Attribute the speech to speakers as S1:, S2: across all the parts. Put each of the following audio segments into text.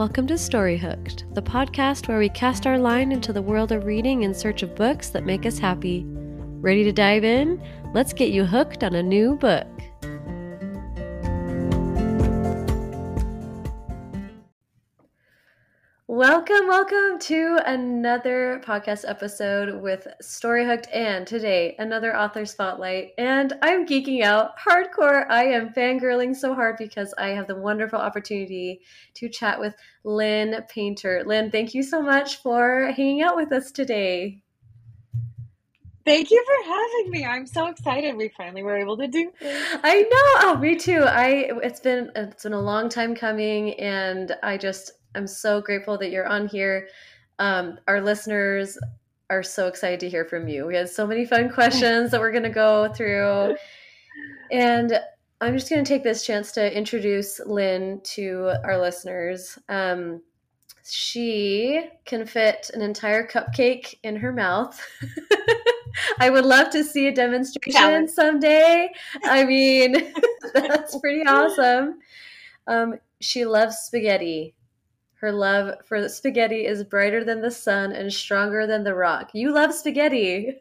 S1: Welcome to Story Hooked, the podcast where we cast our line into the world of reading in search of books that make us happy. Ready to dive in? Let's get you hooked on a new book. Welcome, welcome to another podcast episode with Story Hooked, and today another author spotlight. And I'm geeking out hardcore. I am fangirling so hard because I have the wonderful opportunity to chat with Lynn Painter. Lynn, thank you so much for hanging out with us today.
S2: Thank you for having me. I'm so excited we finally were able to do this.
S1: I know. Oh, me too. I it's been it's been a long time coming and I just I'm so grateful that you're on here. Um, our listeners are so excited to hear from you. We had so many fun questions that we're going to go through. And I'm just going to take this chance to introduce Lynn to our listeners. Um, she can fit an entire cupcake in her mouth. I would love to see a demonstration someday. I mean, that's pretty awesome. Um, she loves spaghetti. Her love for spaghetti is brighter than the sun and stronger than the rock. You love spaghetti.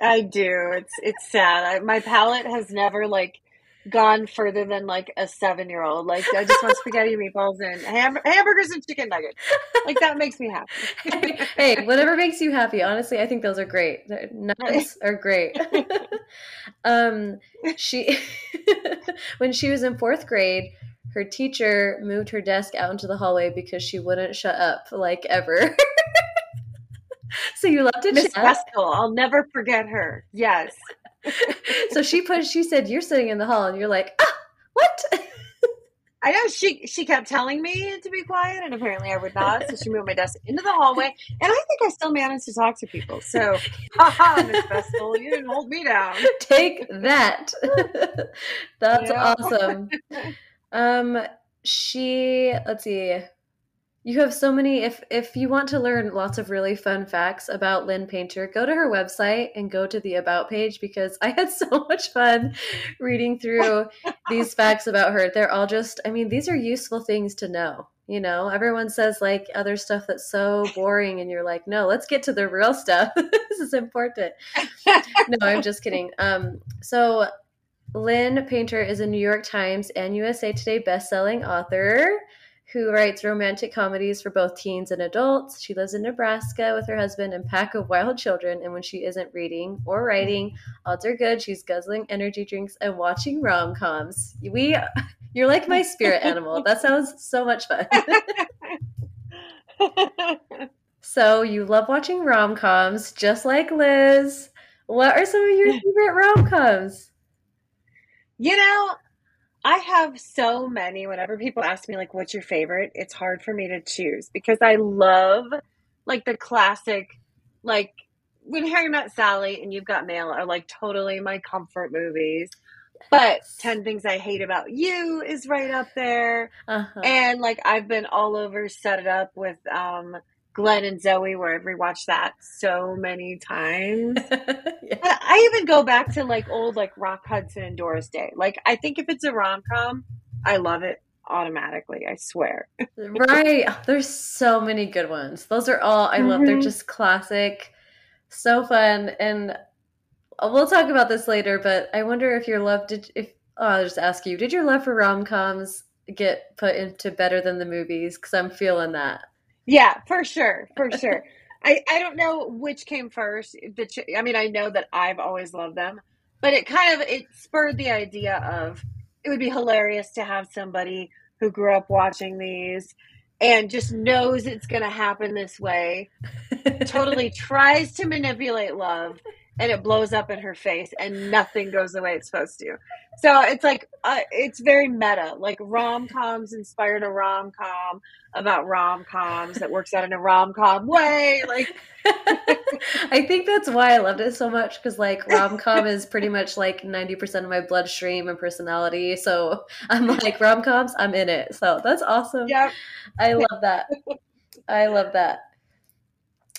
S2: I do. It's it's sad. I, my palate has never like gone further than like a seven year old. Like I just want spaghetti meatballs and ham- hamburgers and chicken nuggets. Like that makes me happy.
S1: hey, whatever makes you happy. Honestly, I think those are great. They're nuts are great. um, she when she was in fourth grade, her teacher moved her desk out into the hallway because she wouldn't shut up like ever. so you love to
S2: Miss Westall. I'll never forget her. Yes.
S1: so she put she said you're sitting in the hall and you're like ah what
S2: I know she she kept telling me to be quiet, and apparently I would not. So she moved my desk into the hallway, and I think I still managed to talk to people. So, haha, Miss Vestal, you didn't hold me down.
S1: Take that. That's yeah. awesome. Um, she let's see. You have so many. If if you want to learn lots of really fun facts about Lynn Painter, go to her website and go to the about page because I had so much fun reading through these facts about her. They're all just. I mean, these are useful things to know. You know, everyone says like other stuff that's so boring, and you're like, no, let's get to the real stuff. this is important. no, I'm just kidding. Um, so Lynn Painter is a New York Times and USA Today bestselling author who writes romantic comedies for both teens and adults. She lives in Nebraska with her husband and pack of wild children. And when she isn't reading or writing, odds are good she's guzzling energy drinks and watching rom coms. We, you're like my spirit animal. That sounds so much fun. so you love watching rom coms, just like Liz. What are some of your favorite rom coms?
S2: You know, I have so many. Whenever people ask me, like, what's your favorite, it's hard for me to choose because I love, like, the classic, like, when Harry Met Sally and You've Got Mail are, like, totally my comfort movies. But 10 Things I Hate About You is right up there. Uh-huh. And, like, I've been all over Set It Up with, um, Glen and Zoey, where I've rewatched that so many times. yeah. I even go back to like old like Rock Hudson and Doris Day. Like I think if it's a rom com, I love it automatically. I swear.
S1: right. There's so many good ones. Those are all I love. Mm-hmm. They're just classic, so fun, and we'll talk about this later. But I wonder if your love did if oh, I'll just ask you, did your love for rom coms get put into better than the movies? Because I'm feeling that.
S2: Yeah, for sure, for sure. I, I don't know which came first. The ch- I mean, I know that I've always loved them, but it kind of it spurred the idea of it would be hilarious to have somebody who grew up watching these and just knows it's going to happen this way. totally tries to manipulate love and it blows up in her face and nothing goes the way it's supposed to. So it's like uh, it's very meta. Like rom coms inspired a rom com about rom coms that works out in a rom com way. Like
S1: I think that's why I loved it so much because like rom com is pretty much like ninety percent of my bloodstream and personality. So I'm like rom coms, I'm in it. So that's awesome. Yeah, I love that. I love that.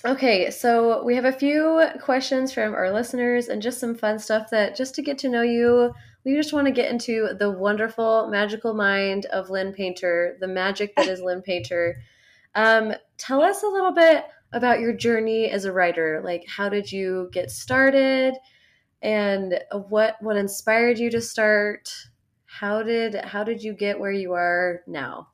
S1: Okay, so we have a few questions from our listeners and just some fun stuff that just to get to know you, we just want to get into the wonderful, magical mind of Lynn Painter, the magic that is Lynn Painter. Um, tell us a little bit about your journey as a writer. Like, how did you get started, and what what inspired you to start? How did how did you get where you are now?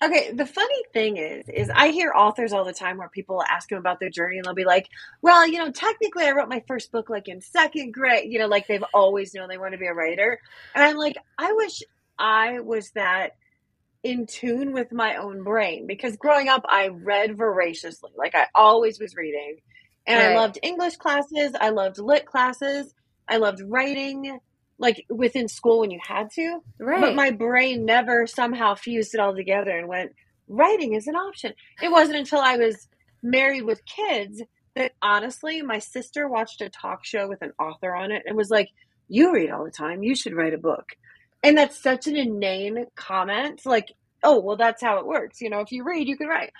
S2: Okay, the funny thing is, is I hear authors all the time where people ask them about their journey and they'll be like, well, you know, technically I wrote my first book like in second grade, you know, like they've always known they want to be a writer. And I'm like, I wish I was that in tune with my own brain because growing up I read voraciously. Like I always was reading. And right. I loved English classes, I loved lit classes, I loved writing like within school when you had to. Right. But my brain never somehow fused it all together and went, writing is an option. It wasn't until I was married with kids that honestly, my sister watched a talk show with an author on it and was like, You read all the time. You should write a book. And that's such an inane comment. Like, oh, well, that's how it works. You know, if you read, you can write.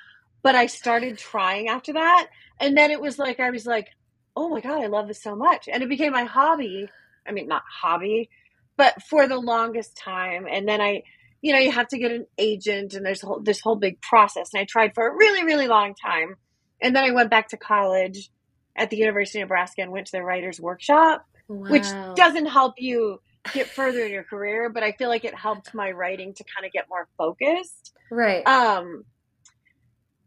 S2: But I started trying after that. And then it was like, I was like, oh my God, I love this so much. And it became my hobby I mean, not hobby, but for the longest time. And then I, you know, you have to get an agent and there's whole, this whole big process. And I tried for a really, really long time. And then I went back to college at the University of Nebraska and went to the writer's workshop, wow. which doesn't help you get further in your career, but I feel like it helped my writing to kind of get more focused.
S1: Right.
S2: Um,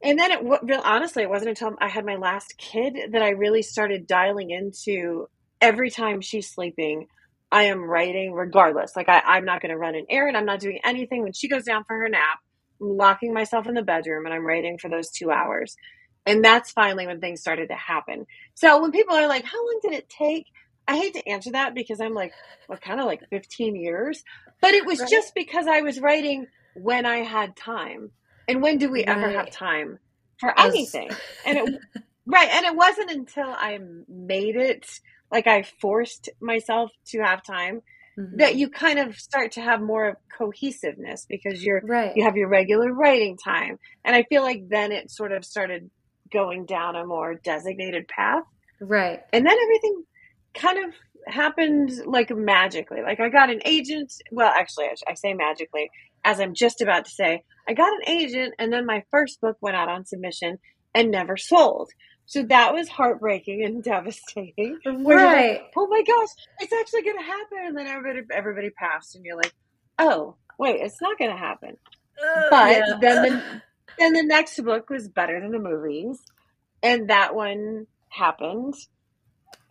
S2: and then it real honestly, it wasn't until I had my last kid that I really started dialing into every time she's sleeping, I am writing regardless. Like I, I'm not going to run an errand. I'm not doing anything. When she goes down for her nap, I'm locking myself in the bedroom and I'm writing for those two hours. And that's finally when things started to happen. So when people are like, how long did it take? I hate to answer that because I'm like, what kind of like 15 years? But it was right. just because I was writing when I had time. And when do we right. ever have time for anything? and it, right. And it wasn't until I made it like I forced myself to have time mm-hmm. that you kind of start to have more of cohesiveness because you're right. you have your regular writing time. And I feel like then it sort of started going down a more designated path.
S1: Right.
S2: And then everything kind of happened like magically. Like I got an agent. Well, actually, I, I, say magically, as I'm just about to say, I got an agent, and then my first book went out on submission and never sold. So that was heartbreaking and devastating.
S1: Right.
S2: Like, oh my gosh, it's actually going to happen. And then everybody, everybody passed, and you're like, oh, wait, it's not going to happen. Uh, but yeah. then the then the next book was better than the movies, and that one happened.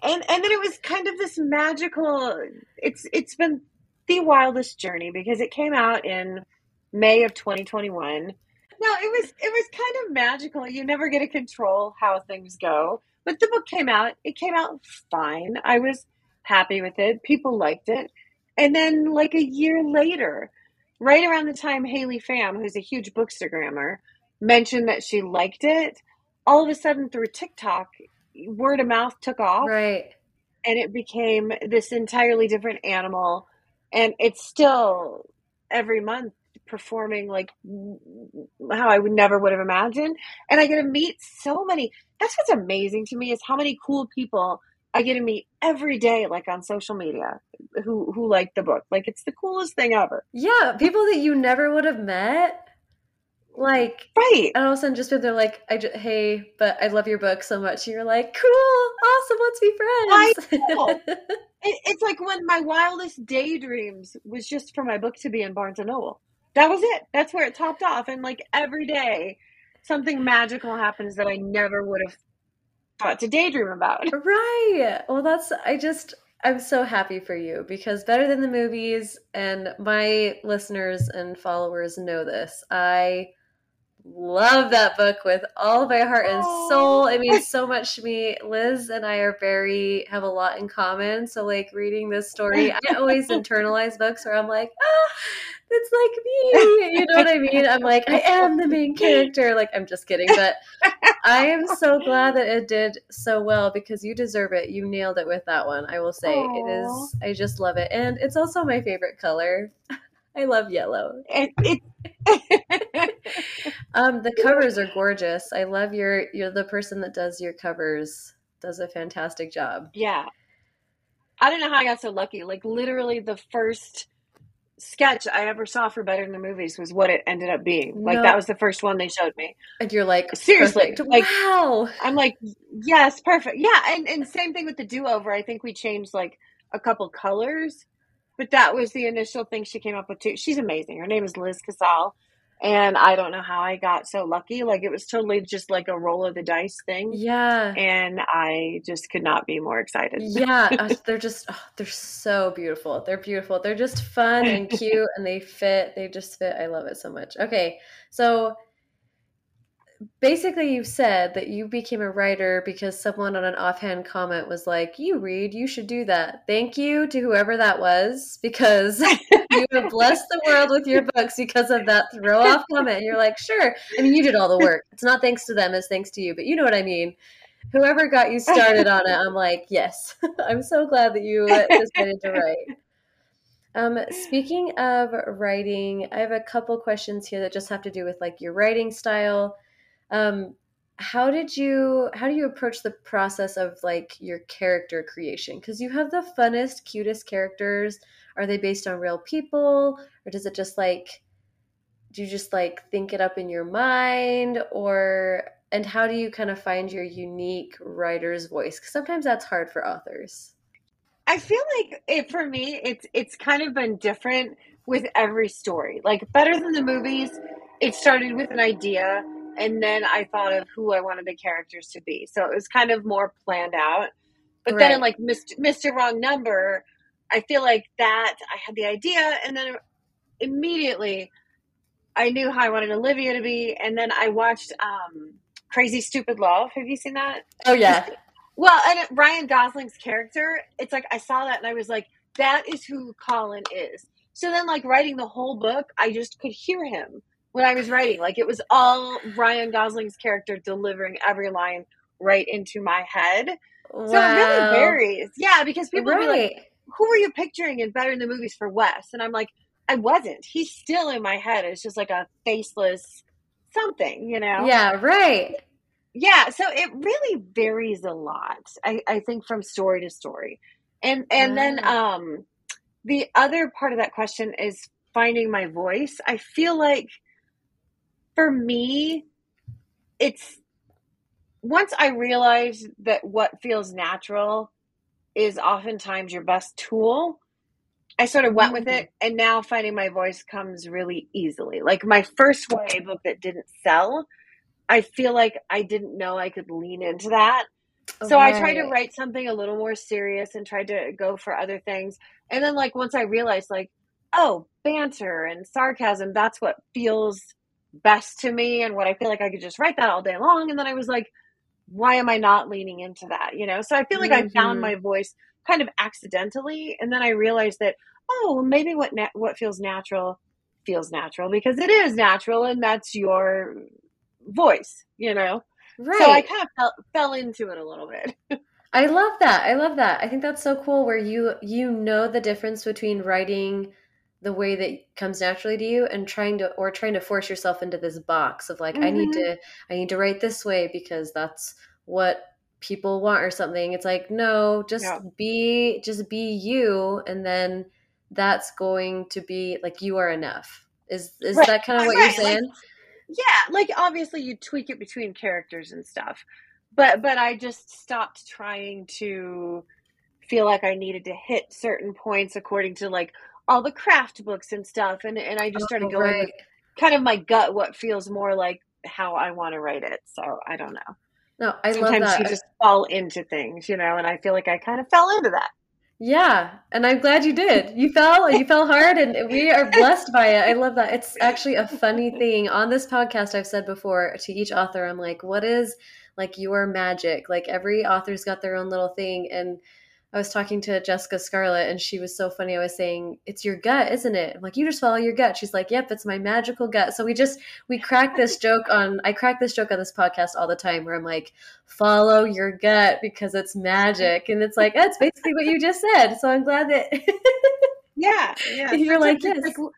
S2: And and then it was kind of this magical. It's it's been the wildest journey because it came out in May of 2021 no, it was it was kind of magical. You never get to control how things go. But the book came out. It came out fine. I was happy with it. People liked it. And then like a year later, right around the time Haley Pham, who's a huge bookstagrammer, mentioned that she liked it, all of a sudden through TikTok, word of mouth took off.
S1: Right.
S2: And it became this entirely different animal. And it's still every month performing like how I would never would have imagined. And I get to meet so many. That's what's amazing to me is how many cool people I get to meet every day, like on social media, who who like the book. Like it's the coolest thing ever.
S1: Yeah, people that you never would have met. Like
S2: right,
S1: and all of a sudden, just they're like, "I just, hey, but I love your book so much." And you're like, "Cool, awesome, let's be friends."
S2: it, it's like when my wildest daydreams was just for my book to be in Barnes and Noble that was it. That's where it topped off. And like every day, something magical happens that I never would have thought to daydream about.
S1: Right. Well, that's, I just, I'm so happy for you because better than the movies, and my listeners and followers know this. I love that book with all of my heart and soul. It means so much to me. Liz and I are very have a lot in common. So like reading this story, I always internalize books where I'm like, ah, it's like me. You know what I mean? I'm like, I am the main character. Like, I'm just kidding. But I am so glad that it did so well because you deserve it. You nailed it with that one. I will say Aww. it is, I just love it. And it's also my favorite color. I love yellow. um, the covers are gorgeous. I love your, you're the person that does your covers, does a fantastic job.
S2: Yeah. I don't know how I got so lucky. Like literally the first sketch I ever saw for Better Than the Movies was what it ended up being. Like
S1: No.
S2: that was the first one they showed me.
S1: And you're like,
S2: Seriously,
S1: perfect.
S2: like-
S1: wow.
S2: I'm like, yes, perfect. Yeah, and, and same thing with the do over. I think we changed like a couple colors, but that was the initial thing she came up with too. She's amazing. Her name is Liz Casal. And I don't know how I got so lucky. Like it was totally just like a roll of the dice thing.
S1: Yeah.
S2: And I just could not be more excited.
S1: yeah, they're just oh, they're so beautiful. They're beautiful. They're just fun and cute and they fit. They just fit. I love it so much. Okay. So basically you said that you became a writer because someone on an offhand comment was like, "You read, you should do that." Thank you to whoever that was because you have blessed the world with your books because of that throw off comment. You're like, "Sure." I mean, you did all the work. It's not thanks to them, it's thanks to you, but you know what I mean whoever got you started on it, I'm like, yes, I'm so glad that you decided to write. Um, speaking of writing, I have a couple questions here that just have to do with like your writing style. Um, how did you how do you approach the process of like your character creation? Because you have the funnest, cutest characters. Are they based on real people, or does it just like do you just like think it up in your mind, or and how do you kind of find your unique writer's voice because sometimes that's hard for authors
S2: I feel like it for me, it's it's kind of been different with every story. Like better than the movies, it started with an idea, and then I thought of who I wanted the characters to be. So it was kind of more planned out. But then in like Mr. Mr. Wrong Number, I feel like that I had the idea, and then immediately I knew how I wanted Olivia to be, and then I watched um, Crazy Stupid Love. Have you seen that?
S1: oh yeah
S2: Well, and Ryan Gosling's character, it's like I saw that and I was like, that is who Colin is. So then, like writing the whole book, I just could hear him when I was writing. Like it was all Ryan Gosling's character delivering every line right into my head. So it really varies. Yeah, because people be like, who were you picturing in Better Than the Movies for Wes? And I'm like, I wasn't. He's still in my head. It's just like a faceless something, you know?
S1: yeah right
S2: yeah so it really varies a lot i, I think from story to story and and then
S1: Ah.
S2: um the other part of that question is finding my voice i feel like for me it's once i realized that what feels natural is oftentimes your best tool i sort of went with
S1: Mm.
S2: it and now finding my voice comes really easily like my first YA book that didn't sell I feel like I didn't know I could lean into that. So I tried to write something a little more serious and tried to go for other things. And then like once I realized like, oh, banter and sarcasm, that's what feels best to me and what I feel like I could just write that all day long. And then I was like, why am I not leaning into that? You know? So I feel like I found
S1: Mhm.
S2: my voice kind of accidentally and then I realized that, oh, well, maybe what na- what feels natural feels natural because it is natural and that's your voice, you know?
S1: right
S2: So I kind of fell, fell into it a little bit.
S1: I love that. I love that. I think that's so cool where you you know the difference between writing the way that comes naturally to you and trying to or trying to force yourself into this box of like I need
S2: Mhm.
S1: to I need to write this way because that's what people want or something. It's like no, just
S2: Yeah.
S1: be just be you and then that's going to be like you are enough. Is is
S2: Right,
S1: that kind of what
S2: right,
S1: you're
S2: like-
S1: saying?
S2: Yeah, like obviously you tweak it between characters and stuff. But but I just stopped trying to feel like I needed to hit certain points according to like all the craft books and stuff and and I just started
S1: Oh,
S2: going
S1: right.
S2: with kind of my gut what feels more like how I want to write it. So I don't know.
S1: No, I love
S2: Sometimes
S1: that.
S2: you just fall into things, you know, and I feel like I kind of fell into that.
S1: Yeah, and I'm glad you did. You fell, you fell hard, and we are blessed by it. I love that. It's actually a funny thing on this podcast. I've said before to each author, I'm like, "What is like your magic?" Like every author's got their own little thing, and I was talking to Jessica Scarlett, and she was so funny. I was saying, "It's your gut, isn't it?" I'm like, "You just follow your gut." She's like, "Yep, it's my magical gut." So we just we crack this joke on. I crack this joke on this podcast all the time, where I'm like, "Follow your gut because it's magic," and it's like that's basically what you just said. So I'm glad that
S2: Yeah, yeah.
S1: You're like,
S2: Sometimes
S1: yes.
S2: like,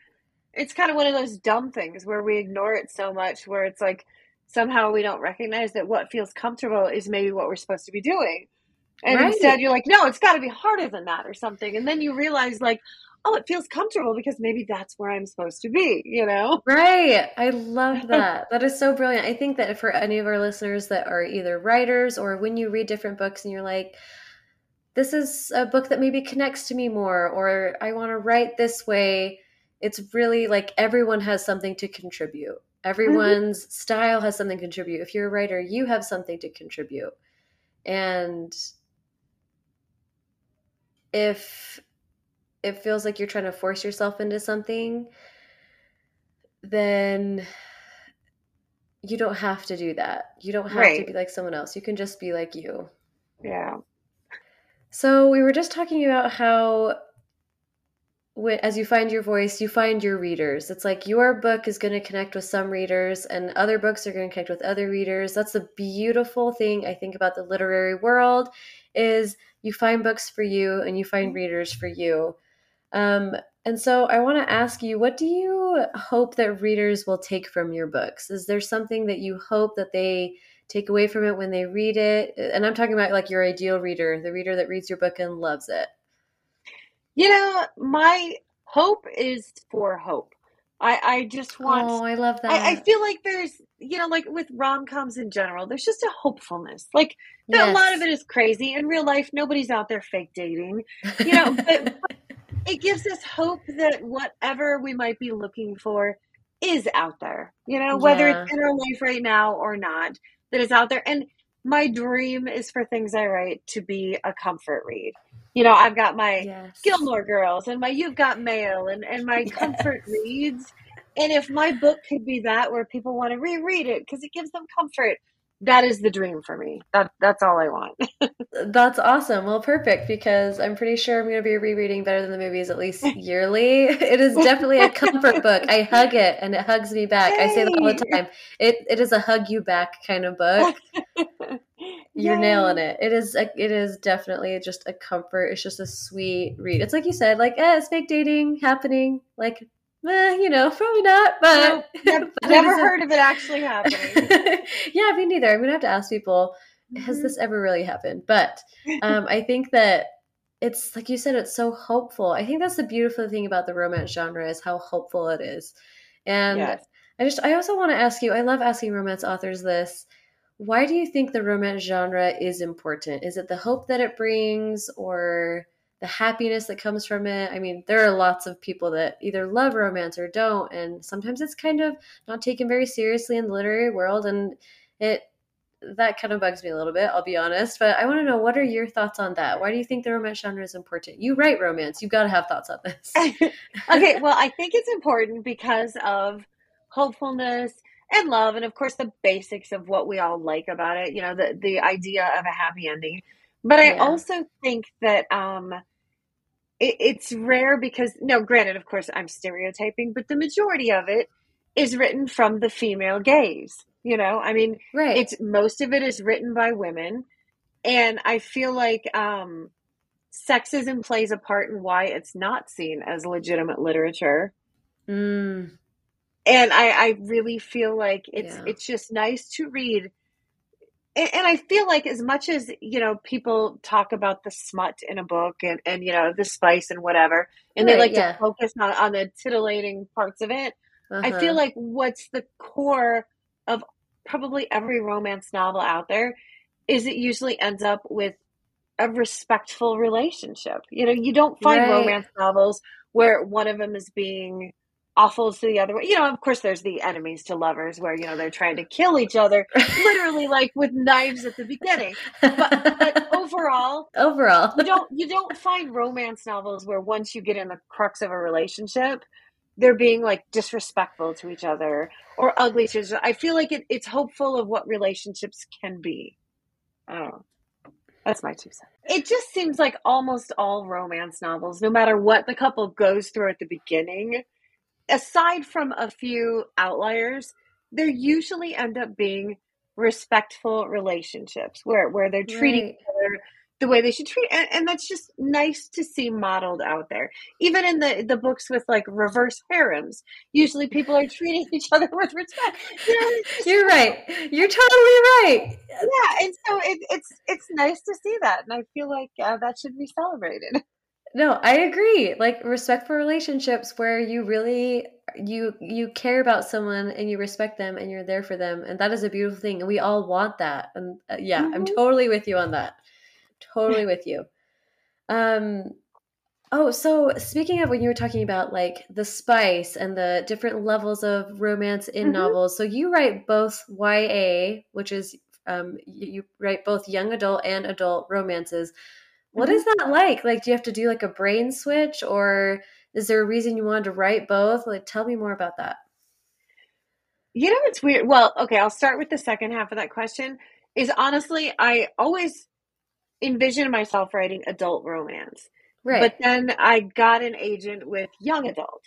S2: it's kind of one of those dumb things where we ignore it so much, where it's like somehow we don't recognize that what feels comfortable is maybe what we're supposed to be doing. And right. instead you're like, no, it's got to be harder than that or something. And then you realize like, oh, it feels comfortable because maybe that's where I'm supposed to be, you know?
S1: Right. I love that. that is so brilliant. I think that for any of our listeners that are either writers or when you read different books and you're like, this is a book that maybe connects to me more, or I want to write this way. It's really like everyone has something to contribute. Mm-hmm. Everyone's mm-hmm. style has something to contribute. If you're a writer, you have something to contribute. And if it feels like you're trying to force yourself into something, then you don't have to do that. You don't have right. to be like someone else. You can just be like you.
S2: Yeah.
S1: So we were just talking about how as you find your voice, you find your readers. It's like your book is going to connect with some readers, and other books are going to connect with other readers. That's the beautiful thing I think about the literary world is you find books for you and you find readers for you. Um, and so I want to ask you, what do you hope that readers will take from your books? Is there something that you hope that they take away from it when they read it? And I'm talking about like your ideal reader, the reader that reads your book and loves it.
S2: You know, my hope is for hope. I, I just want.
S1: Oh, I love that.
S2: I, I feel like there's, you know, like with rom coms in general, there's just a hopefulness. Like yes. a lot of it is crazy in real life. Nobody's out there fake dating, you know. but, it gives us hope that whatever we might be looking for is out there. You know, whether yeah. it's in our life right now or not, that is out there. And my dream is for things I write to be a comfort read. You know, I've got my yes. Gilmore Girls and my You've Got Mail and, and my yes. comfort reads. And if my book could be that where people want to reread it because it gives them comfort, that is the dream for me. That that's all I want.
S1: that's awesome. Well, perfect because I'm pretty sure I'm going to be rereading Better Than the Movies at least yearly. It is definitely a comfort book. I hug it and it hugs me back. Yay. I say that all the time. It it is a hug you back kind of book. You're Yay. nailing it. It is a, it is definitely just a comfort. It's just a sweet read. It's like you said, like eh, it's fake dating happening. Like eh, you know, probably not, but
S2: no, never heard of it actually happening.
S1: yeah, me neither. I'm gonna have to ask people, mm-hmm. has this ever really happened? But um, I think that it's like you said, it's so hopeful. I think that's the beautiful thing about the romance genre is how hopeful it is. And yes. I just I also want to ask you, I love asking romance authors this. Why do you think the romance genre is important? Is it the hope that it brings or the happiness that comes from it. I mean, there are lots of people that either love romance or don't, and sometimes it's kind of not taken very seriously in the literary world, and it that kind of bugs me a little bit. I'll be honest, but I want to know what are your thoughts on that? Why do you think the romance genre is important? You write romance, you've got to have thoughts on this.
S2: okay, well, I think it's important because of hopefulness and love, and of course the basics of what we all like about it. You know, the the idea of a happy ending. But I also think that um, it, it's rare because no, granted, of course, I'm stereotyping, but the majority of it is written from the female gaze. You know, I mean, right. it's most of it is written by women, and I feel like um, sexism plays a part in why it's not seen as legitimate literature.
S1: Mm.
S2: And I, I really feel like it's yeah. it's just nice to read and, and, I feel like as much as you know people talk about the smut in a book and and you know the spice and whatever, and right, they like yeah. to focus on on the titillating parts of it. Uh-huh. I feel like what's the core of probably every romance novel out there is it usually ends up with a respectful relationship. You know, you don't find right. romance novels where one of them is being awful to the other way. You know, of course, there's the enemies to lovers where you know they're trying to kill each other, literally like with knives at the beginning. But, but, overall,
S1: overall,
S2: you don't you don't find romance novels where once you get in the crux of a relationship, they're being like disrespectful to each other or ugly to each other. I feel like it, it's hopeful of what relationships can be. I don't know. That's my two cents. It just seems like almost all romance novels, no matter what the couple goes through at the beginning, aside from a few outliers, there usually end up being respectful relationships where where they're treating right. each other the way they should treat and, and, that's just nice to see modeled out there. Even in the the books with like reverse harems usually people are treating each other with respect.
S1: You know, you're right. You're totally right.
S2: Yeah and so it, it's it's nice to see that and i feel like uh, that should be celebrated
S1: no i agree like respect for relationships where you really you you care about someone and you respect them and you're there for them and that is a beautiful thing and we all want that and uh, yeah mm-hmm. i'm totally with you on that totally with you. Um, oh, so speaking of when you were talking about like the spice and the different levels of romance in mm-hmm. novels, so you write both YA, which is um, you, you, write both young adult and adult romances. What mm-hmm. that like? Like, do you have to do like a brain switch, or is there a reason you wanted to write both? Like, tell me more about that.
S2: You know, it's weird. Well, okay, I'll start with the second half of that question. Is honestly, I always envision myself writing adult romance. Right. But then I got an agent with young adult.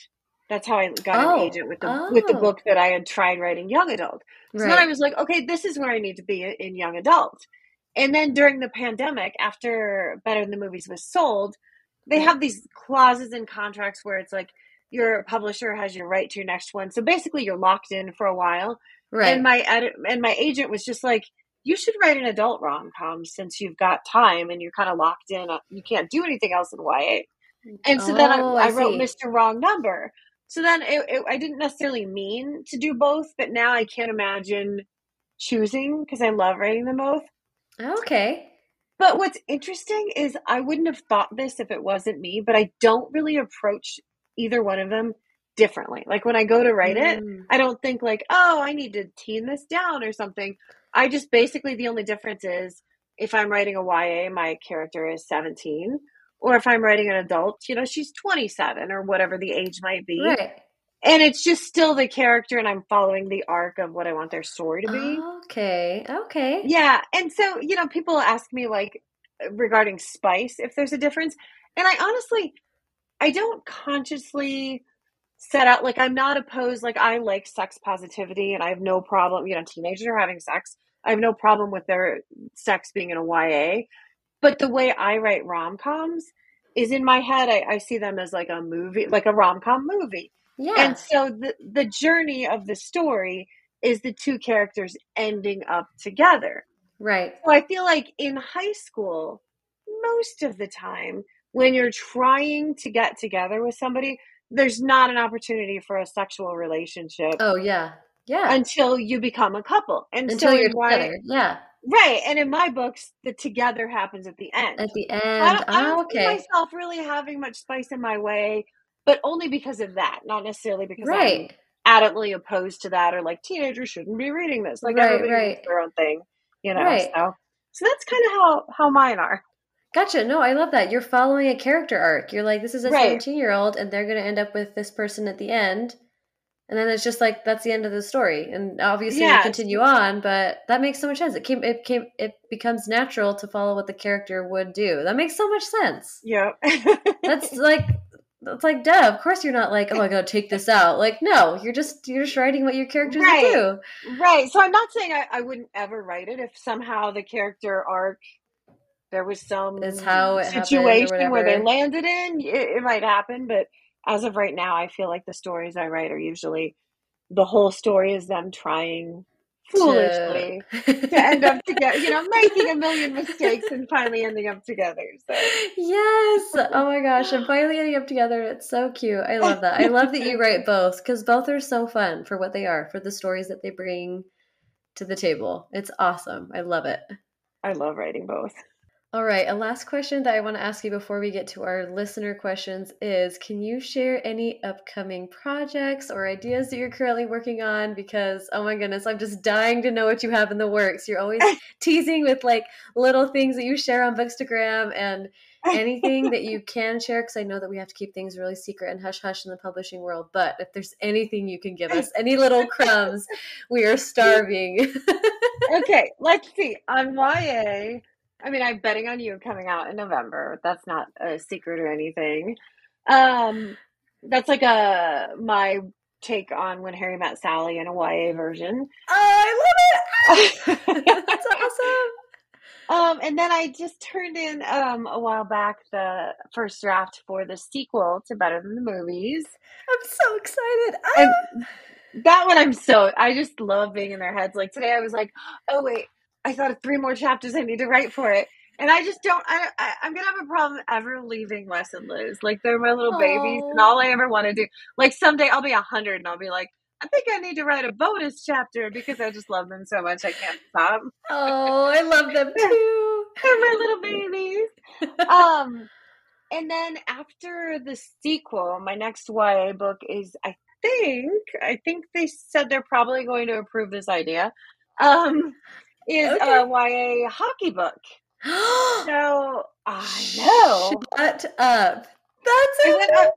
S2: That's how I got oh. an agent with the oh. with the book that I had tried writing young adult. So right. then I was like, okay, this is where I need to be in young adult. And then during the pandemic, after Better Than the Movies was sold, they have these clauses in contracts where it's like your publisher has your right to your next one. So basically, you're locked in for a while. Right. And my edit and my agent was just like, you should write an adult rom com since you've got time and you're kind of locked in. Uh, you can't do anything else in YA. And so oh, then I, I, I wrote Mr. Wrong Number. So then it, it, I didn't necessarily mean to do both, but now I can't imagine choosing because I love writing them both.
S1: Okay.
S2: But what's interesting is I wouldn't have thought this if it wasn't me, but I don't really approach either one of them differently. Like when I go to write mm. it, I don't think like, oh, I need to tune this down or something. I just basically the only difference is if I'm writing a YA, my character is 17, or if I'm writing an adult, you know, she's 27 or whatever the age might be. Right. And it's just still the character, and I'm following the arc of what I want their story to be.
S1: Okay. Okay.
S2: Yeah. And so, you know, people ask me, like, regarding spice, if there's a difference. And I honestly, I don't consciously set out like i'm not opposed like i like sex positivity and i have no problem you know teenagers are having sex i have no problem with their sex being in a ya but the way i write rom-coms is in my head i, I see them as like a movie like a rom-com movie yeah and so the the journey of the story is the two characters ending up together
S1: right
S2: so i feel like in high school most of the time when you're trying to get together with somebody there's not an opportunity for a sexual relationship.
S1: Oh yeah. Yeah.
S2: Until you become a couple. And
S1: until
S2: so
S1: you're together. Yeah.
S2: Right. And in my books, the together happens at the end.
S1: At the end. I don't, I don't oh, okay.
S2: see myself really having much spice in my way, but only because of that, not necessarily because right. I'm adamantly opposed to that or like teenagers shouldn't be reading this. Like right, everybody right. their own thing, you know. Right. So so that's kind of how how mine are.
S1: Gotcha. No, I love that. You're following a character arc. You're like, this is a right. 17 year old, and they're going to end up with this person at the end. And then it's just like that's the end of the story, and obviously yeah. continue on. But that makes so much sense. It came, it came, it becomes natural to follow what the character would do. That makes so much sense.
S2: Yeah,
S1: that's like that's like duh. Of course, you're not like, oh, I gotta take this out. Like, no, you're just you're just writing what your characters
S2: right.
S1: do.
S2: Right. So I'm not saying I, I wouldn't ever write it if somehow the character arc there was some
S1: is how
S2: situation where they landed in, it, it might happen. But as of right now, I feel like the stories I write are usually the whole story is them trying foolishly to, to end up together, you know, making a million mistakes and finally ending up together. So
S1: Yes. Oh my gosh. And finally ending up together. It's so cute. I love that. I love that you write both because both are so fun for what they are, for the stories that they bring to the table. It's awesome. I love it.
S2: I love writing both.
S1: All right, a last question that I want to ask you before we get to our listener questions is Can you share any upcoming projects or ideas that you're currently working on? Because, oh my goodness, I'm just dying to know what you have in the works. You're always teasing with like little things that you share on Bookstagram and anything that you can share, because I know that we have to keep things really secret and hush hush in the publishing world. But if there's anything you can give us, any little crumbs, we are starving.
S2: okay, let's see. On YA, I mean, I'm betting on you coming out in November. That's not a secret or anything. Um, that's like a my take on when Harry met Sally in a YA version.
S1: Oh, I love it! that's awesome.
S2: Um, and then I just turned in um a while back the first draft for the sequel to Better Than the Movies.
S1: I'm so excited.
S2: And that one I'm so I just love being in their heads. Like today I was like, oh wait, I thought of three more chapters I need to write for it. And I just don't. I, I am gonna have a problem ever leaving Wes and Liz. Like they're my little Aww. babies, and all I ever want to do. Like someday I'll be a hundred, and I'll be like, I think I need to write a bonus chapter because I just love them so much I can't stop.
S1: Oh, I love them too.
S2: they're my little babies. um, and then after the sequel, my next YA book is I think I think they said they're probably going to approve this idea. Um, is okay. a YA hockey book. so I know.
S1: Shut up. That's amazing.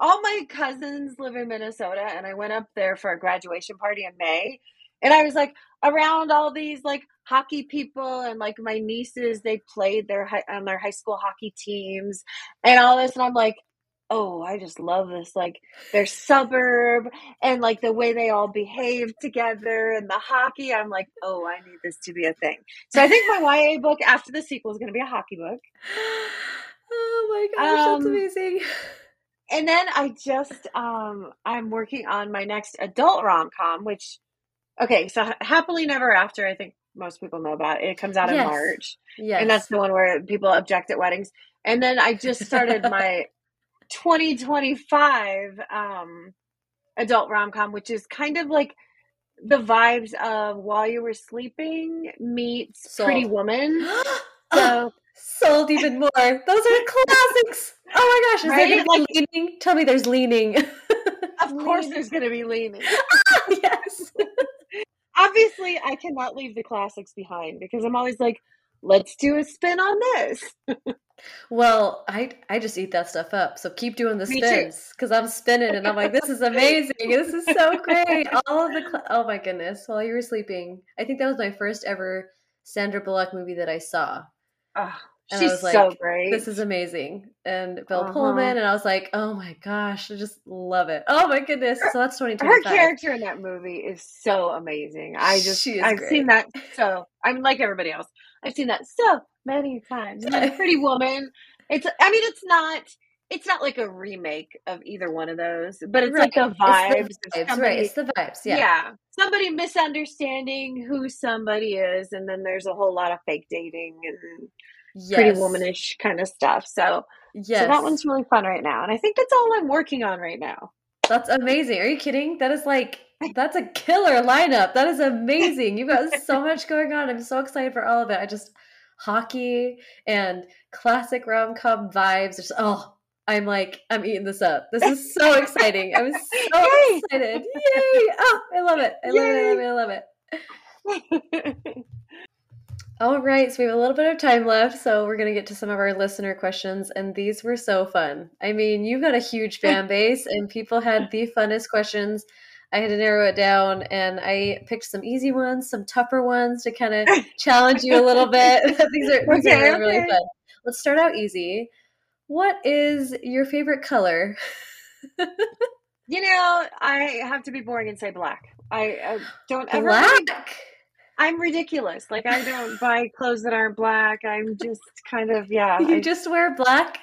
S2: all my cousins live in Minnesota, and I went up there for a graduation party in May. And I was like around all these like hockey people and like my nieces, they played their on their high school hockey teams and all this. And I'm like, oh, I just love this. Like their suburb and like the way they all behave together and the hockey. I'm like, oh, I need this to be a thing. So I think my YA book after the sequel is going to be a hockey book.
S1: Oh my gosh, um, that's amazing.
S2: And then I just um I'm working on my next adult rom com, which okay, so happily never after. I think most people know about it. It comes out yes. in March. Yes. And that's the one where people object at weddings. And then I just started my 2025 um, adult rom com, which is kind of like the vibes of While You Were Sleeping meets Sold. Pretty Woman.
S1: so sold even more. Those are classics. Oh my gosh, is right? there like, leaning? Tell me there's leaning.
S2: of course there's gonna be leaning.
S1: yes.
S2: Obviously I cannot leave the classics behind because I'm always like, let's do a spin on this.
S1: Well, I I just eat that stuff up. So keep doing the spins because I'm spinning and I'm like, this is amazing. This is so great. All of the cl- oh my goodness. While you were sleeping, I think that was my first ever Sandra Bullock movie that I saw.
S2: Oh, and she's I was like, so great.
S1: This is amazing. And Bill uh-huh. Pullman, and I was like, oh my gosh, I just love it. Oh my goodness. So that's 2025.
S2: Her character in that movie is so amazing. I just, I've great. seen that so, I'm like everybody else. I've seen that so many times. And Pretty Woman. It's, I mean, it's not, it's not like a remake of either one of those, but it's right. like the vibes.
S1: It's the vibes, somebody, right? It's the vibes. Yeah.
S2: Yeah. Somebody misunderstanding who somebody is, and then there's a whole lot of fake dating and yes. pretty womanish kind of stuff. So, yes. so that one's really fun right now. And I think that's all I'm working on right now.
S1: That's amazing. Are you kidding? That is like that's a killer lineup. That is amazing. You've got so much going on. I'm so excited for all of it. I just hockey and classic rom com vibes. Just oh, I'm like I'm eating this up. This is so exciting. I'm so Yay! excited. Yay! Oh, I love it. I love Yay! it. I love it. I love it. All right, so we have a little bit of time left, so we're going to get to some of our listener questions, and these were so fun. I mean, you've got a huge fan base, and people had the funnest questions. I had to narrow it down, and I picked some easy ones, some tougher ones to kind of challenge you a little bit. these are, these okay, are really, fun. Let's start out easy. What is your favorite color?
S2: you know, I have to be boring and say black. I, I don't ever.
S1: Black. Really,
S2: I'm ridiculous. Like I don't buy clothes that aren't black. I'm just kind of yeah.
S1: You
S2: I,
S1: just wear black.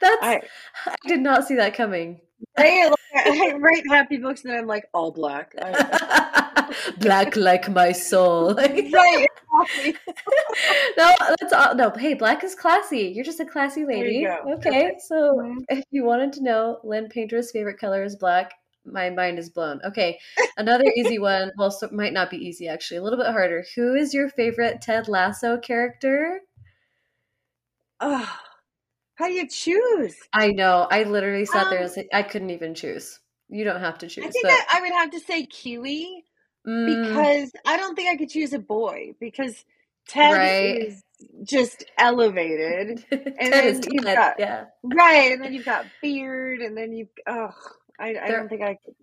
S1: That's I, I, did not see that coming.
S2: I, I write happy books and I'm like all black.
S1: black like my soul.
S2: right.
S1: no, that's all. No, hey, black is classy. You're just a classy lady. Okay, so mm-hmm. if you wanted to know, Lynn Painter's favorite color is black my mind is blown. Okay, another easy one. Well, so might not be easy actually. A little bit harder. Who is your favorite Ted Lasso character?
S2: Oh, how do you choose?
S1: I know. I literally sat um, there and said I couldn't even choose. You don't have to choose. I
S2: think
S1: but...
S2: I, I, would have to say Keeley mm. because I don't think I could choose a boy because Ted right. is just elevated.
S1: and Ted then you've
S2: got
S1: yeah.
S2: right, and then you've got beard, and then you've oh I, I don't think I could.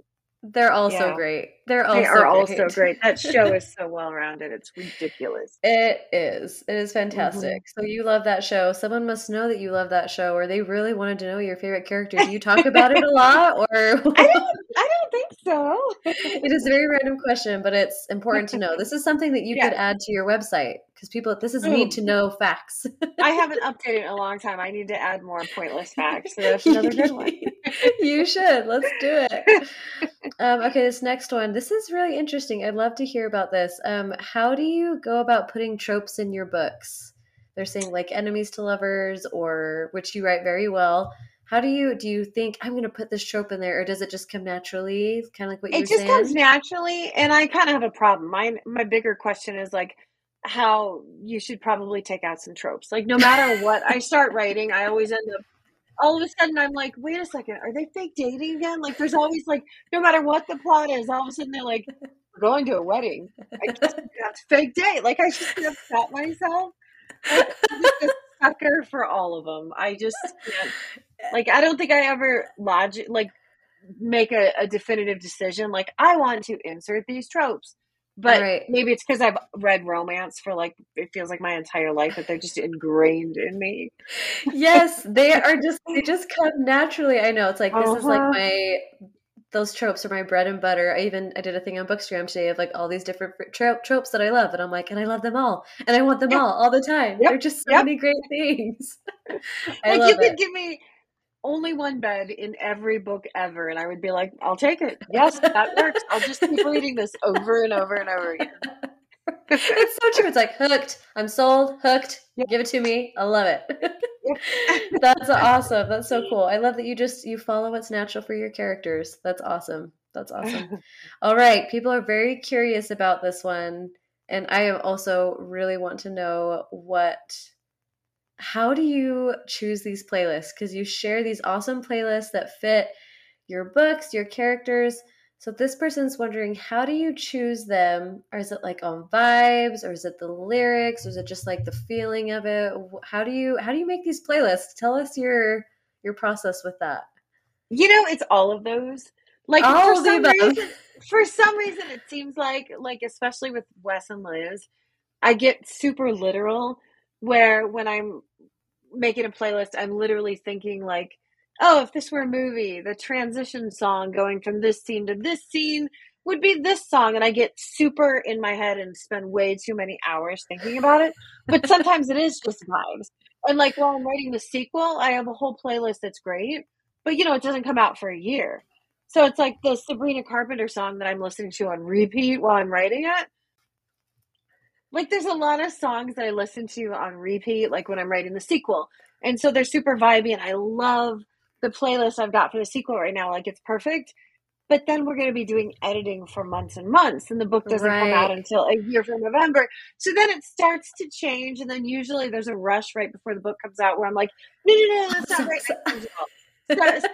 S1: They're also yeah. great. They're also
S2: they are great. also great. That show is so well rounded. It's ridiculous.
S1: It is. It is fantastic. Mm-hmm. So you love that show. Someone must know that you love that show, or they really wanted to know your favorite character. Do you talk about it a lot, or
S2: I don't. I don't think so.
S1: it is a very random question, but it's important to know. This is something that you yeah. could add to your website because people. This is need to know facts.
S2: I haven't updated in a long time. I need to add more pointless facts. So that's another good one.
S1: you should. Let's do it. Um, okay, this next one. This is really interesting. I'd love to hear about this. Um, how do you go about putting tropes in your books? They're saying like enemies to lovers, or which you write very well. How do you do? You think I'm going to put this trope in there, or does it just come naturally? Kind of like what.
S2: It just
S1: saying?
S2: comes naturally, and I kind of have a problem. My my bigger question is like how you should probably take out some tropes. Like no matter what I start writing, I always end up all of a sudden I'm like, wait a second, are they fake dating again? Like there's always like, no matter what the plot is, all of a sudden they're like, we're going to a wedding. I just have to fake date. Like I just upset myself. Like, I'm just a sucker for all of them. I just can't. Like I don't think I ever logic like make a, a definitive decision. Like I want to insert these tropes but right. maybe it's because I've read romance for like it feels like my entire life that they're just ingrained in me.
S1: yes, they are just they just come naturally. I know it's like this uh-huh. is like uh-huh. my those tropes are my bread and butter. I even I did a thing on Bookstagram today of like all these different tro- tropes that I love, and I'm like, and I love them all, and I want them yep. all all the time. Yep. They're just so yep. many great things.
S2: like you could give me only one bed in every book ever. And I would be like, I'll take it. Yes, that works. I'll just keep reading this over and over and over again.
S1: it's so true. It's like hooked. I'm sold, hooked. Yep. Give it to me. I love it. That's awesome. That's so cool. I love that you just you follow what's natural for your characters. That's awesome. That's awesome. All right. People are very curious about this one. And I also really want to know what how do you choose these playlists? Because you share these awesome playlists that fit your books, your characters. So this person's wondering, how do you choose them? Or is it like on vibes, or is it the lyrics, or is it just like the feeling of it? How do you how do you make these playlists? Tell us your your process with that.
S2: You know, it's all of those. Like all for some reason, for some reason, it seems like like especially with Wes and Liz, I get super literal. Where when I'm making a playlist, I'm literally thinking like, oh, if this were a movie, the transition song going from this scene to this scene would be this song. And I get super in my head and spend way too many hours thinking about it. But sometimes it is just vibes. And like while I'm writing the sequel, I have a whole playlist that's great. But you know, it doesn't come out for a year. So it's like the Sabrina Carpenter song that I'm listening to on repeat while I'm writing it like there's a lot of songs that I listen to on repeat, like when I'm writing the sequel. And so they're super vibey and I love the playlist I've got for the sequel right now. Like it's perfect. But then we're going to be doing editing for months and months, and the book doesn't right. come out until a year from November. So then it starts to change, and then usually there's a rush right before the book comes out where I'm like, no, no, no, that's not right. so, so it's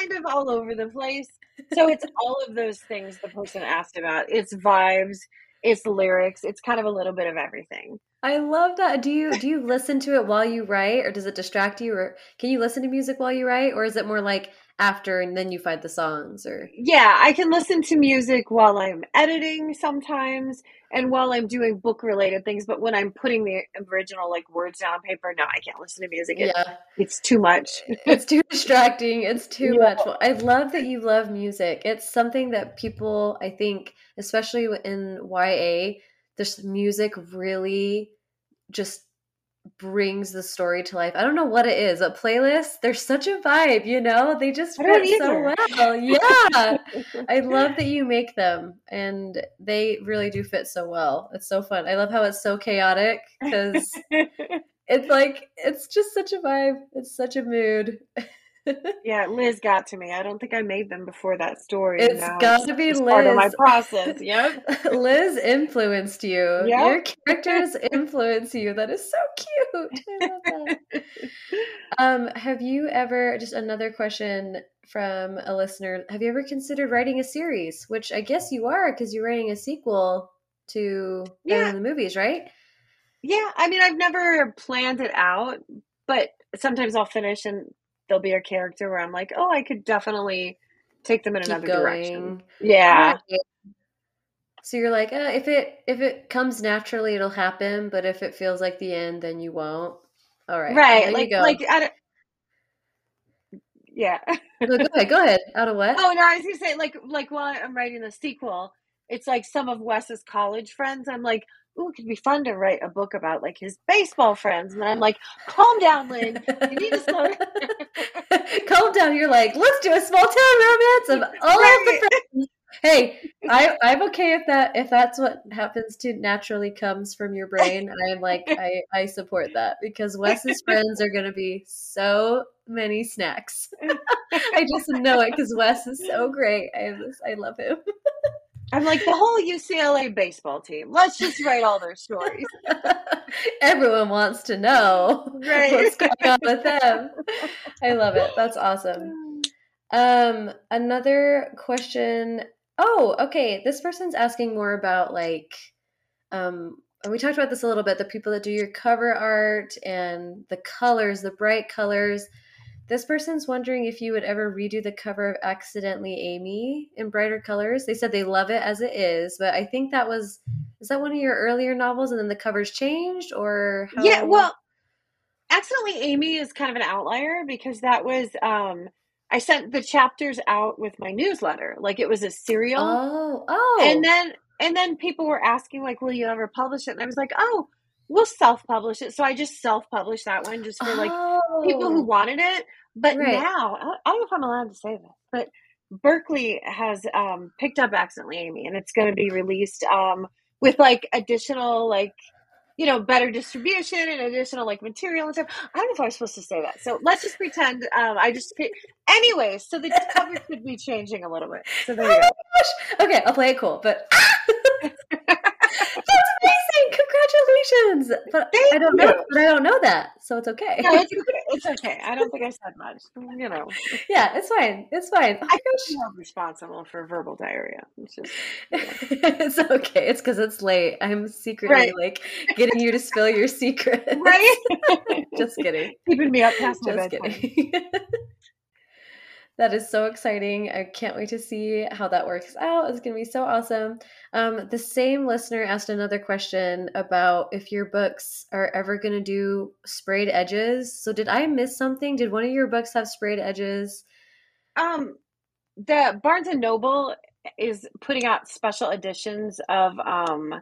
S2: kind of all over the place. So it's all of those things the person asked about. It's vibes, it's lyrics it's kind of a little bit of everything.
S1: I love that. Do you do you listen to it while you write or does it distract you or can you listen to music while you write or is it more like after and then you find the songs or?
S2: Yeah i can listen to music while i'm editing sometimes and while i'm doing book related things but when i'm putting the original like words down on paper no i can't listen to music. It, yeah. it's too much.
S1: It's too distracting. It's too yeah. much. Well, i love that you love music. It's something that people i think especially in ya this music really just brings the story to life. I don't know what it is. A playlist, they're such a vibe, you know? They just fit so well. Yeah. I love that you make them and they really do fit so well. It's so fun. I love how it's so chaotic cuz it's like it's just such a vibe. It's such a mood.
S2: yeah, Liz got to me. I don't think I made them before that story.
S1: It's got to be Liz.
S2: Part of my process. Yep.
S1: Liz influenced you. Yep. Your characters influence you. That is so cute. um, have you ever just another question from a listener? Have you ever considered writing a series? Which I guess you are because you're writing a sequel to yeah. the movies, right?
S2: Yeah, I mean, I've never planned it out, but sometimes I'll finish and there'll be a character where I'm like, oh, I could definitely take them in
S1: Keep
S2: another
S1: going.
S2: direction. Yeah.
S1: So you're like, uh, if it if it comes naturally, it'll happen. But if it feels like the end, then you won't. All right,
S2: Right. Like like I don't yeah.
S1: No, go ahead, go ahead. Out of what?
S2: Oh no, I was gonna say like like while I'm writing the sequel, it's like some of Wes's college friends. I'm like, ooh, it could be fun to write a book about like his baseball friends. And then I'm like, calm down, Lynn. You need to slow down.
S1: Calm down. You're like, let's do a small town romance of all of the friends. Hey, I, I'm okay if that if that's what happens to naturally comes from your brain. I'm like I, I support that because Wes's friends are gonna be so many snacks. I just know it because Wes is so great. I I love him.
S2: I'm like the whole UCLA baseball team. Let's just write all their stories.
S1: Everyone wants to know
S2: Right.
S1: what's going on with them. I love it. That's awesome. Um, another question. Oh, okay. This person's asking more about like, um, and we talked about this a little bit. The people that do your cover art and the colors, the bright colors. This person's wondering if you would ever redo the cover of Accidentally Amy in brighter colors. They said they love it as it is, but I think that was is that one of your earlier novels and then the covers changed or how
S2: Yeah, well, accidentally Amy is kind of an outlier because that was um I sent the chapters out with my newsletter. Like it was a serial.
S1: Oh, oh.
S2: And then and then people were asking like, "Will you ever publish it?" And I was like, "Oh, we'll self-publish it." So I just self-published that one just for like people who
S1: Oh.
S2: wanted it. But
S1: Right.
S2: now, I don't know if I'm allowed to say this, but Berkley has um, picked up Accidentally Amy, and it's going to be released um, with like additional like you know better distribution and additional like material and stuff. I don't know if I was supposed to say that, so let's just pretend um, I just. Anyway, so the cover could be changing a little bit. So there
S1: Oh
S2: you
S1: my
S2: go.
S1: Okay, I'll play it cool, but! Congratulations! But I don't know, but I don't know that, so it's okay.
S2: No, it's okay. It's okay. I don't think I said much. You know,
S1: yeah, it's fine. It's fine. Oh
S2: I feel responsible for verbal diarrhea. It's just.
S1: it's okay. It's because it's late. I'm secretly
S2: Right.
S1: like getting you to spill your secret.
S2: Right?
S1: Just kidding.
S2: Keeping me up past
S1: Just
S2: bedtime.
S1: kidding. That is so exciting. I can't wait to see how that works out. It's going to be so awesome. Um, the same listener asked another question about if your books are ever going to do sprayed edges. So, did I miss something? Did one of your books have sprayed edges?
S2: Um, the Barnes and Noble is putting out special editions of um,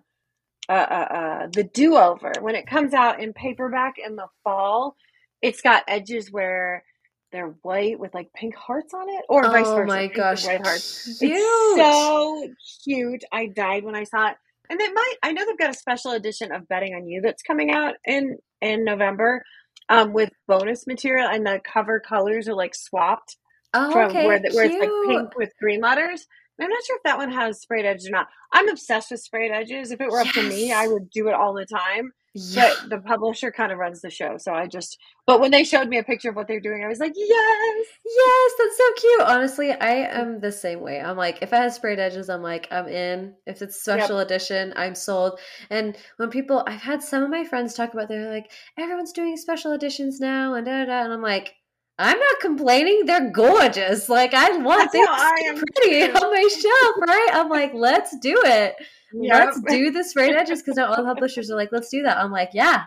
S2: uh, uh, uh, the Do Over. When it comes out in paperback in the fall, it's got edges where they're white with like pink hearts on it, or vice versa. Oh my
S1: gosh.
S2: white hearts.
S1: Cute.
S2: It's so cute. I died when I saw it. And they might I know they've got a special edition of Betting on You that's coming out in in November um with bonus material and the cover colors are like swapped
S1: Oh,
S2: from
S1: okay.
S2: where the, where it's like pink with green letters. I'm not sure if that one has sprayed edges or not. I'm obsessed with sprayed edges. If it were up to me, I would do it all the time.
S1: Yeah.
S2: But the publisher kind of runs the show, so I just. But when they showed me a picture of what they're doing, I was like, yes,
S1: Yes, that's so cute. Honestly, I am the same way. I'm like, if it has sprayed edges, I'm like, I'm in. If it's
S2: yep,
S1: special edition, I'm sold. And when people, I've had some of my friends talk about, they're like, everyone's doing special editions now, and da da da. And I'm like, I'm not complaining. They're gorgeous. Like, I want things
S2: I
S1: to
S2: am
S1: be pretty
S2: too.
S1: on my shelf, right? I'm like, let's do it.
S2: Yep,
S1: Let's do the sprayed edges because all the publishers are like, let's do that. I'm like, yeah.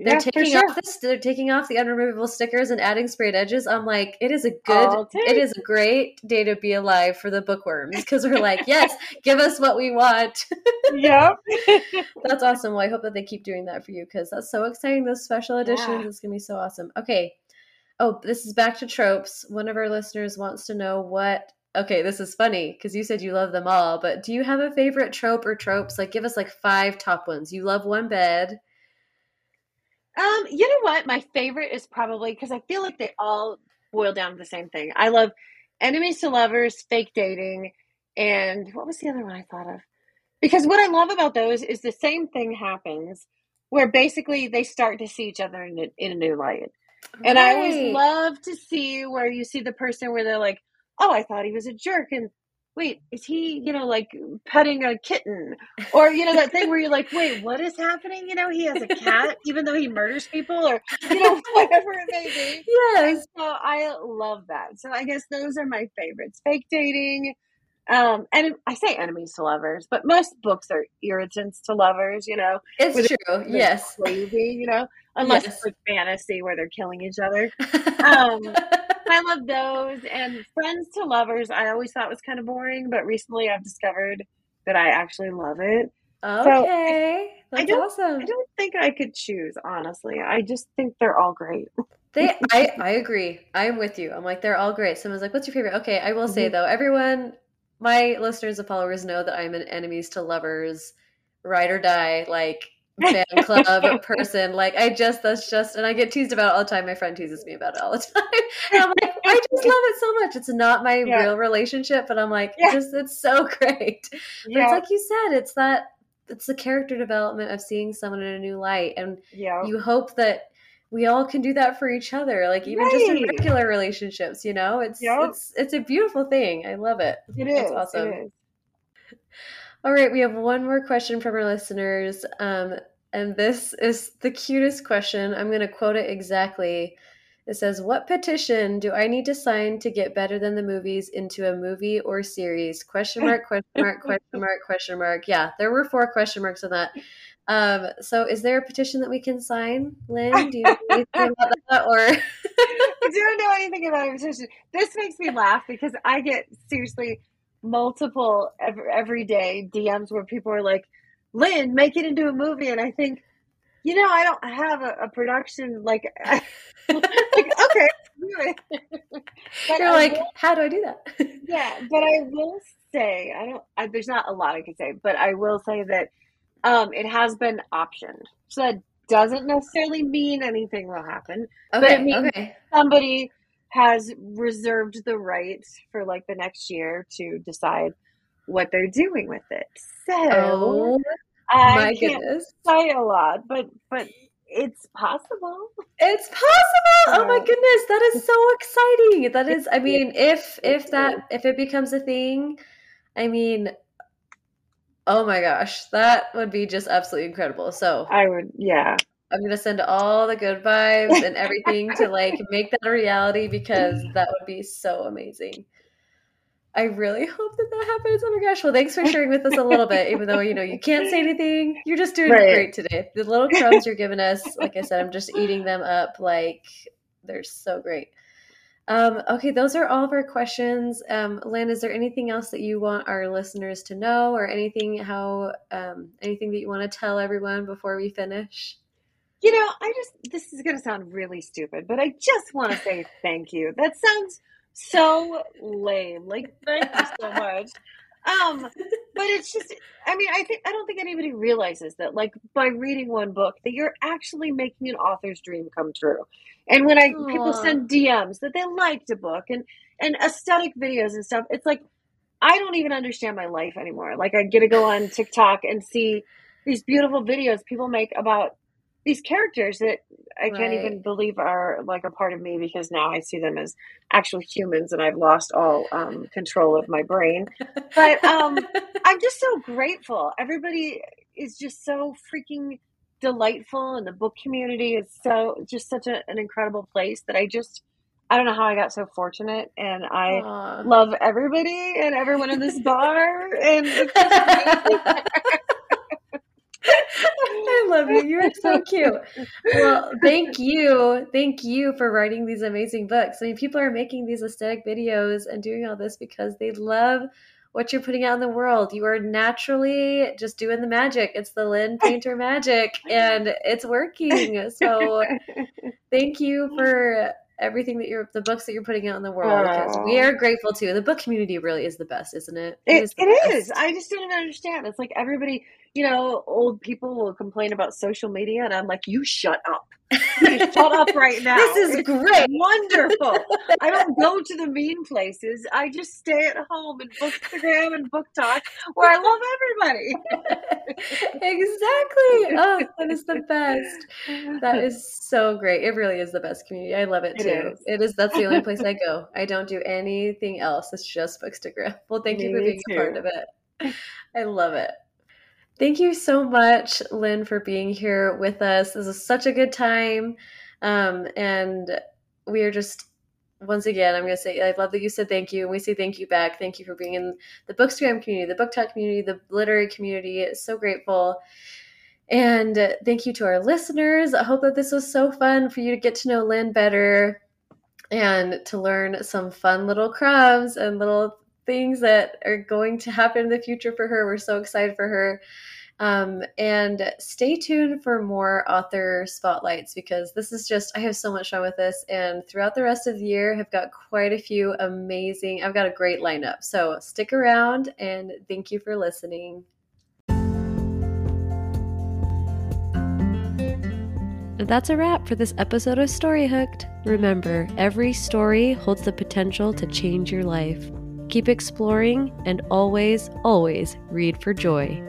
S1: They're
S2: yeah,
S1: taking
S2: sure.
S1: off this. They're taking off the unremovable stickers and adding sprayed edges. I'm like, it is a good. It is a great day to be alive for the bookworms because we're like, yes, give us what we want.
S2: Yep.
S1: that's awesome. Well, I hope that they keep doing that for you because that's so exciting. Those special editions,
S2: yeah.
S1: it's gonna be so awesome. Okay. Oh, this is back to tropes. One of our listeners wants to know what. Okay, this is funny because you said you love them all, but do you have a favorite trope or tropes? Like, give us like five top ones. You love one bed.
S2: Um, you know what? My favorite is probably because I feel like they all boil down to the same thing. I love enemies to lovers, fake dating, and what was the other one I thought of? Because what I love about those is the same thing happens where basically they start to see each other in a, in a new light. And I always love to see where you see the person where they're like, "Oh, I thought he was a jerk," and wait, is he, you know, like petting a kitten? Or, you know, that thing where you're like, wait, what is happening? You know, he has a cat, even though he murders people, or, you know, whatever it may be.
S1: Yes.
S2: So I love that. So I guess those are my favorites fake dating. Um, and I say enemies to lovers, but most books are irritants to lovers, you know.
S1: It's true. Yes.
S2: Crazy, you know, unless yes. it's like fantasy where they're killing each other. Um, I love those. And Friends to Lovers, I always thought was kind of boring, but recently I've discovered that I actually love it.
S1: Okay. So That's
S2: I don't,
S1: awesome.
S2: I don't think I could choose, honestly. I just think they're all great.
S1: They I, I agree. I'm with you. I'm like, they're all great. Someone's like, what's your favorite? Okay, I will mm-hmm. say though, everyone my listeners and followers know that I'm an enemies to lovers, ride or die, like fan club person. Like I just that's just and I get teased about it all the time. My friend teases me about it all the time. And I'm like, I just love it so much. It's not my yeah. real relationship, but I'm like, yeah. just it's so great. But yeah. it's like you said, it's that it's the character development of seeing someone in a new light. And
S2: yeah.
S1: you hope that we all can do that for each other like even right. just in regular relationships you know? It's yep. it's it's a beautiful thing. I love it.
S2: It is.
S1: It's awesome. it is. all right we have one more question from our listeners um, and this is the cutest question. I'm going to quote it exactly. It says what petition do i need to sign to get better than the movies into a movie or series? Question mark question mark question mark question mark. Yeah there were four question marks on that um, so is there a petition that we can sign, Lynn? Do you know anything about that or
S2: I don't know anything about a petition. This makes me laugh because I get seriously multiple every, every day DMs where people are like, Lynn, make it into a movie and I think, you know, I don't have a, a production like, like okay,
S1: You're like, will, how do I do that?
S2: yeah, but I will say, I don't. I, there's not a lot I can say, but I will say that um, it has been optioned. So that doesn't necessarily mean anything will happen.
S1: Okay,
S2: but it means
S1: okay.
S2: somebody has reserved the right for like the next year to decide what they're doing with it. So
S1: oh, I
S2: can't
S1: goodness.
S2: say a lot, but but it's possible.
S1: It's possible. Oh my goodness, that is so exciting. That is I mean, if if that if it becomes a thing, I mean, Oh my gosh, that would be just absolutely incredible. So
S2: I would, yeah.
S1: I'm gonna send all the good vibes and everything to like make that a reality because that would be so amazing. I really hope that that happens. Oh my gosh! Well, thanks for sharing with us a little bit, even though you know you can't say anything. You're just doing right. great today. The little crumbs you're giving us, like I said, I'm just eating them up. Like they're so great. Um, okay, those are all of our questions. Um, Lynn, is there anything else that you want our listeners to know, or anything how um, anything that you want to tell everyone before we finish?
S2: You know, I just this is going to sound really stupid, but I just want to say thank you. That sounds so lame. Like, thank you so much. Um, but it's just, I mean, I think I don't think anybody realizes that, like, by reading one book, that you're actually making an author's dream come true. And when I Aww. people send DMs that they liked a book and and aesthetic videos and stuff, it's like I don't even understand my life anymore. Like I get to go on TikTok and see these beautiful videos people make about these characters that I can't even believe are like a part of me because now I see them as actual humans and I've lost all um, control of my brain. But um, I'm just so grateful. Everybody is just so freaking delightful and the book community is so just such a, an incredible place that I just I don't know how I got so fortunate and I Aww. love everybody and everyone in this bar and
S1: love you. You are so cute. Well, thank you. Thank you for writing these amazing books. I mean, people are making these aesthetic videos and doing all this because they love what you're putting out in the world. You are naturally just doing the magic. It's the Lynn Painter magic, and it's working. So, thank you for everything that you're the books that you're putting out in the world because we are grateful too. The book community really is the best, isn't it?
S2: It, it, is, it is. I just don't understand. It's like everybody you know, old people will complain about social media, and I'm like, you shut up. shut up right now.
S1: This is
S2: It's
S1: great.
S2: Wonderful. I don't go to the mean places. I just stay at home and Bookstagram and BookTok where I love everybody.
S1: exactly. Oh, that is the best. That is so great. It really is the best community. I love it
S2: It
S1: too.
S2: is.
S1: It is. That's the only place I go. I don't do anything else. It's just Bookstagram. Well, thank you for
S2: Me
S1: being a part of it. I love it. Thank you so much, Lynn, for being here with us. This is such a good time. Um, and we are just, once again, I'm going to say, I love that you said thank you. And we say thank you back. Thank you for being in the Bookstagram community, the BookTok community, the literary community. So grateful. And thank you to our listeners. I hope that this was so fun for you to get to know Lynn better and to learn some fun little crumbs and little things that are going to happen in the future for her. We're so excited for her. Um, and stay tuned for more author spotlights because this is just, I have so much fun with this. And throughout the rest of the year, I've got quite a few amazing, I've got a great lineup. So stick around and thank you for listening. That's a wrap for this episode of Story Hooked. Remember, every story holds the potential to change your life. Keep exploring and always, always read for joy.